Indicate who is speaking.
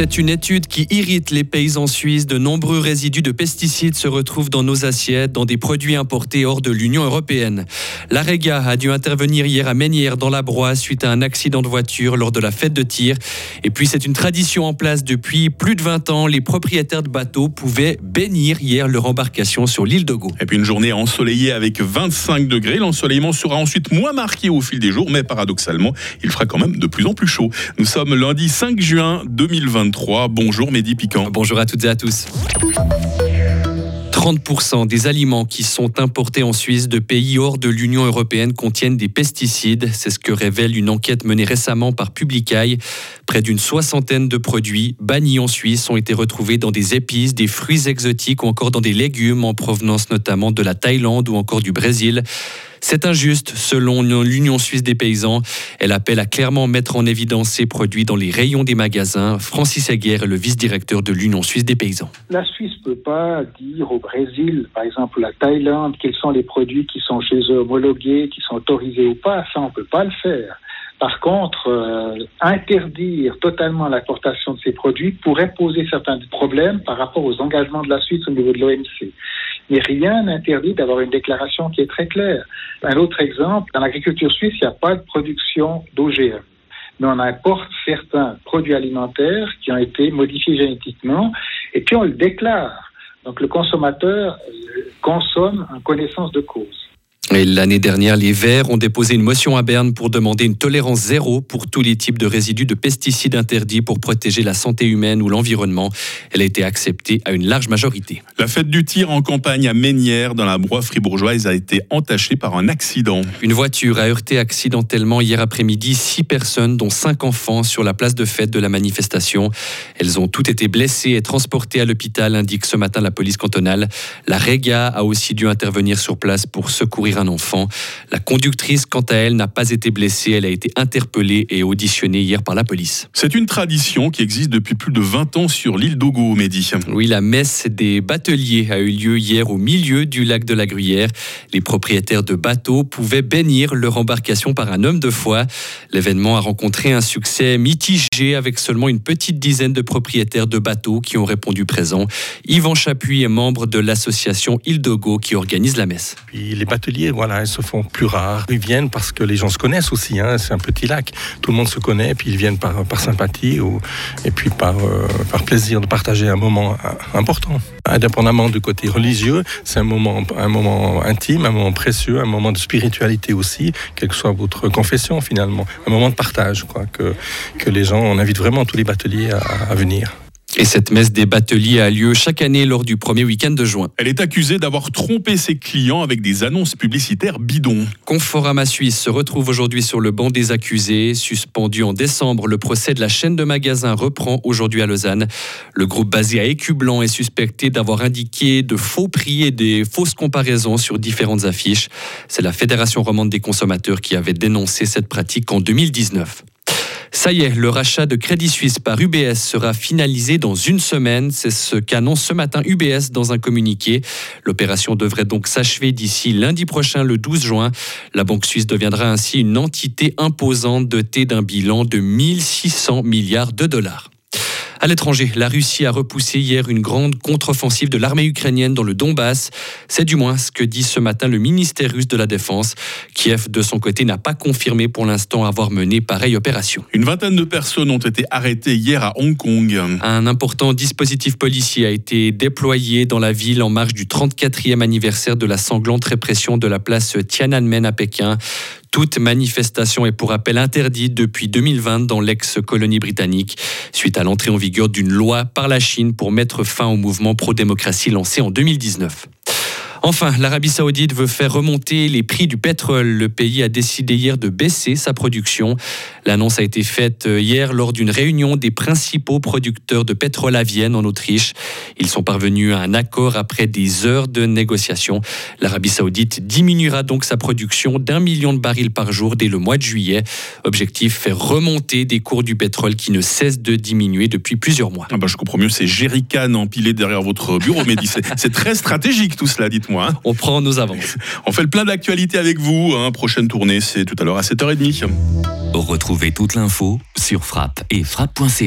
Speaker 1: C'est une étude qui irrite les paysans suisses. De nombreux résidus de pesticides se retrouvent dans nos assiettes, dans des produits importés hors de l'Union européenne. La Rega a dû intervenir hier à Ménière dans la Broye suite à un accident de voiture lors de la fête de tir. Et puis c'est une tradition en place depuis plus de 20 ans. Les propriétaires de bateaux pouvaient bénir hier leur embarcation sur l'île de Gau.
Speaker 2: Et puis une journée ensoleillée avec 25 degrés. L'ensoleillement sera ensuite moins marqué au fil des jours, mais paradoxalement, il fera quand même de plus en plus chaud. Nous sommes lundi 5 juin 2020. Bonjour Mehdi Piquant.
Speaker 1: Bonjour à toutes et à tous. 30% des aliments qui sont importés en Suisse de pays hors de l'Union européenne contiennent des pesticides. C'est ce que révèle une enquête menée récemment par Publicaille. Près d'une soixantaine de produits bannis en Suisse ont été retrouvés dans des épices, des fruits exotiques ou encore dans des légumes en provenance notamment de la Thaïlande ou encore du Brésil. C'est injuste, selon l'Union suisse des paysans. Elle appelle à clairement mettre en évidence ces produits dans les rayons des magasins. Francis Aguerre est le vice-directeur de l'Union suisse des paysans.
Speaker 3: La Suisse ne peut pas dire au Brésil, par exemple la Thaïlande, quels sont les produits qui sont chez eux homologués, qui sont autorisés ou pas. Ça, on ne peut pas le faire. Par contre, euh, interdire totalement l'importation de ces produits pourrait poser certains problèmes par rapport aux engagements de la Suisse au niveau de l'OMC. Mais rien n'interdit d'avoir une déclaration qui est très claire. Un autre exemple, dans l'agriculture suisse, il n'y a pas de production d'OGM mais on importe certains produits alimentaires qui ont été modifiés génétiquement et puis on le déclare. Donc le consommateur consomme en connaissance de cause.
Speaker 1: L'année dernière, les Verts ont déposé une motion à Berne pour demander une tolérance zéro pour tous les types de résidus de pesticides interdits pour protéger la santé humaine ou l'environnement. Elle a été acceptée à une large majorité.
Speaker 2: La fête du tir en campagne à Ménière, dans la broie fribourgeoise, a été entachée par un accident.
Speaker 1: Une voiture a heurté accidentellement hier après-midi six personnes, dont cinq enfants, sur la place de fête de la manifestation. Elles ont toutes été blessées et transportées à l'hôpital, indique ce matin la police cantonale. La Rega a aussi dû intervenir sur place pour secourir un enfant. La conductrice, quant à elle, n'a pas été blessée. Elle a été interpellée et auditionnée hier par la police.
Speaker 2: C'est une tradition qui existe depuis plus de 20 ans sur l'île d'Ogo, Mehdi.
Speaker 1: Oui, la messe des bateliers a eu lieu hier au milieu du lac de la Gruyère. Les propriétaires de bateaux pouvaient bénir leur embarcation par un homme de foi. L'événement a rencontré un succès mitigé avec seulement une petite dizaine de propriétaires de bateaux qui ont répondu présents. Yvan Chapuis est membre de l'association Île d'Ogo qui organise la messe.
Speaker 4: Puis les bateliers voilà, ils se font plus rares. Ils viennent parce que les gens se connaissent aussi. Hein. c'est un petit lac. Tout le monde se connaît, puis ils viennent par, par sympathie et puis par, euh, par plaisir de partager un moment euh, important. Indépendamment du côté religieux, c'est un moment, un moment intime, un moment précieux, un moment de spiritualité aussi, quelle que soit votre confession finalement. Un moment de partage, que, que les gens, on invite vraiment tous les bateliers à venir.
Speaker 1: Et cette messe des bateliers a lieu chaque année lors du premier week-end de juin.
Speaker 2: Elle est accusée d'avoir trompé ses clients avec des annonces publicitaires bidons.
Speaker 1: Conforama Suisse se retrouve aujourd'hui sur le banc des accusés. Suspendu en décembre, le procès de la chaîne de magasins reprend aujourd'hui à Lausanne. Le groupe basé à Écublanc est suspecté d'avoir indiqué de faux prix et des fausses comparaisons sur différentes affiches. C'est la Fédération romande des consommateurs qui avait dénoncé cette pratique en 2019. Ça y est, le rachat de Crédit Suisse par UBS sera finalisé dans une semaine. C'est ce qu'annonce ce matin UBS dans un communiqué. L'opération devrait donc s'achever d'ici lundi prochain, le 12 juin. La Banque suisse deviendra ainsi une entité imposante dotée d'un bilan de 1600 milliards de dollars. À l'étranger, la Russie a repoussé hier une grande contre-offensive de l'armée ukrainienne dans le Donbass. C'est du moins ce que dit ce matin le ministère russe de la Défense. Kiev, de son côté, n'a pas confirmé pour l'instant avoir mené pareille opération.
Speaker 2: Une vingtaine de personnes ont été arrêtées hier à Hong Kong.
Speaker 1: Un important dispositif policier a été déployé dans la ville en marge du 34e anniversaire de la sanglante répression de la place Tiananmen à Pékin. Toute manifestation est pour rappel interdite depuis 2020 dans l'ex-colonie britannique, suite à l'entrée en vigueur d'une loi par la Chine pour mettre fin au mouvement pro-démocratie lancé en 2019. Enfin, l'Arabie saoudite veut faire remonter les prix du pétrole. Le pays a décidé hier de baisser sa production. L'annonce a été faite euh, hier lors d'une réunion des principaux producteurs de pétrole à Vienne, en Autriche. Ils sont parvenus à un accord après des heures de négociations. L'Arabie saoudite diminuera donc sa production d'un million de barils par jour dès le mois de juillet. Objectif, faire remonter des cours du pétrole qui ne cessent de diminuer depuis plusieurs mois.
Speaker 2: Ah bah je comprends mieux, c'est jerrycan empilé derrière votre bureau, mais c'est très stratégique tout cela, Hein.
Speaker 1: On prend nos avances.
Speaker 2: On fait le plein d'actualité avec vous. Hein. Prochaine tournée, c'est tout à l'heure à 7h30.
Speaker 5: Retrouvez toute l'info sur frappe et frappe.ch.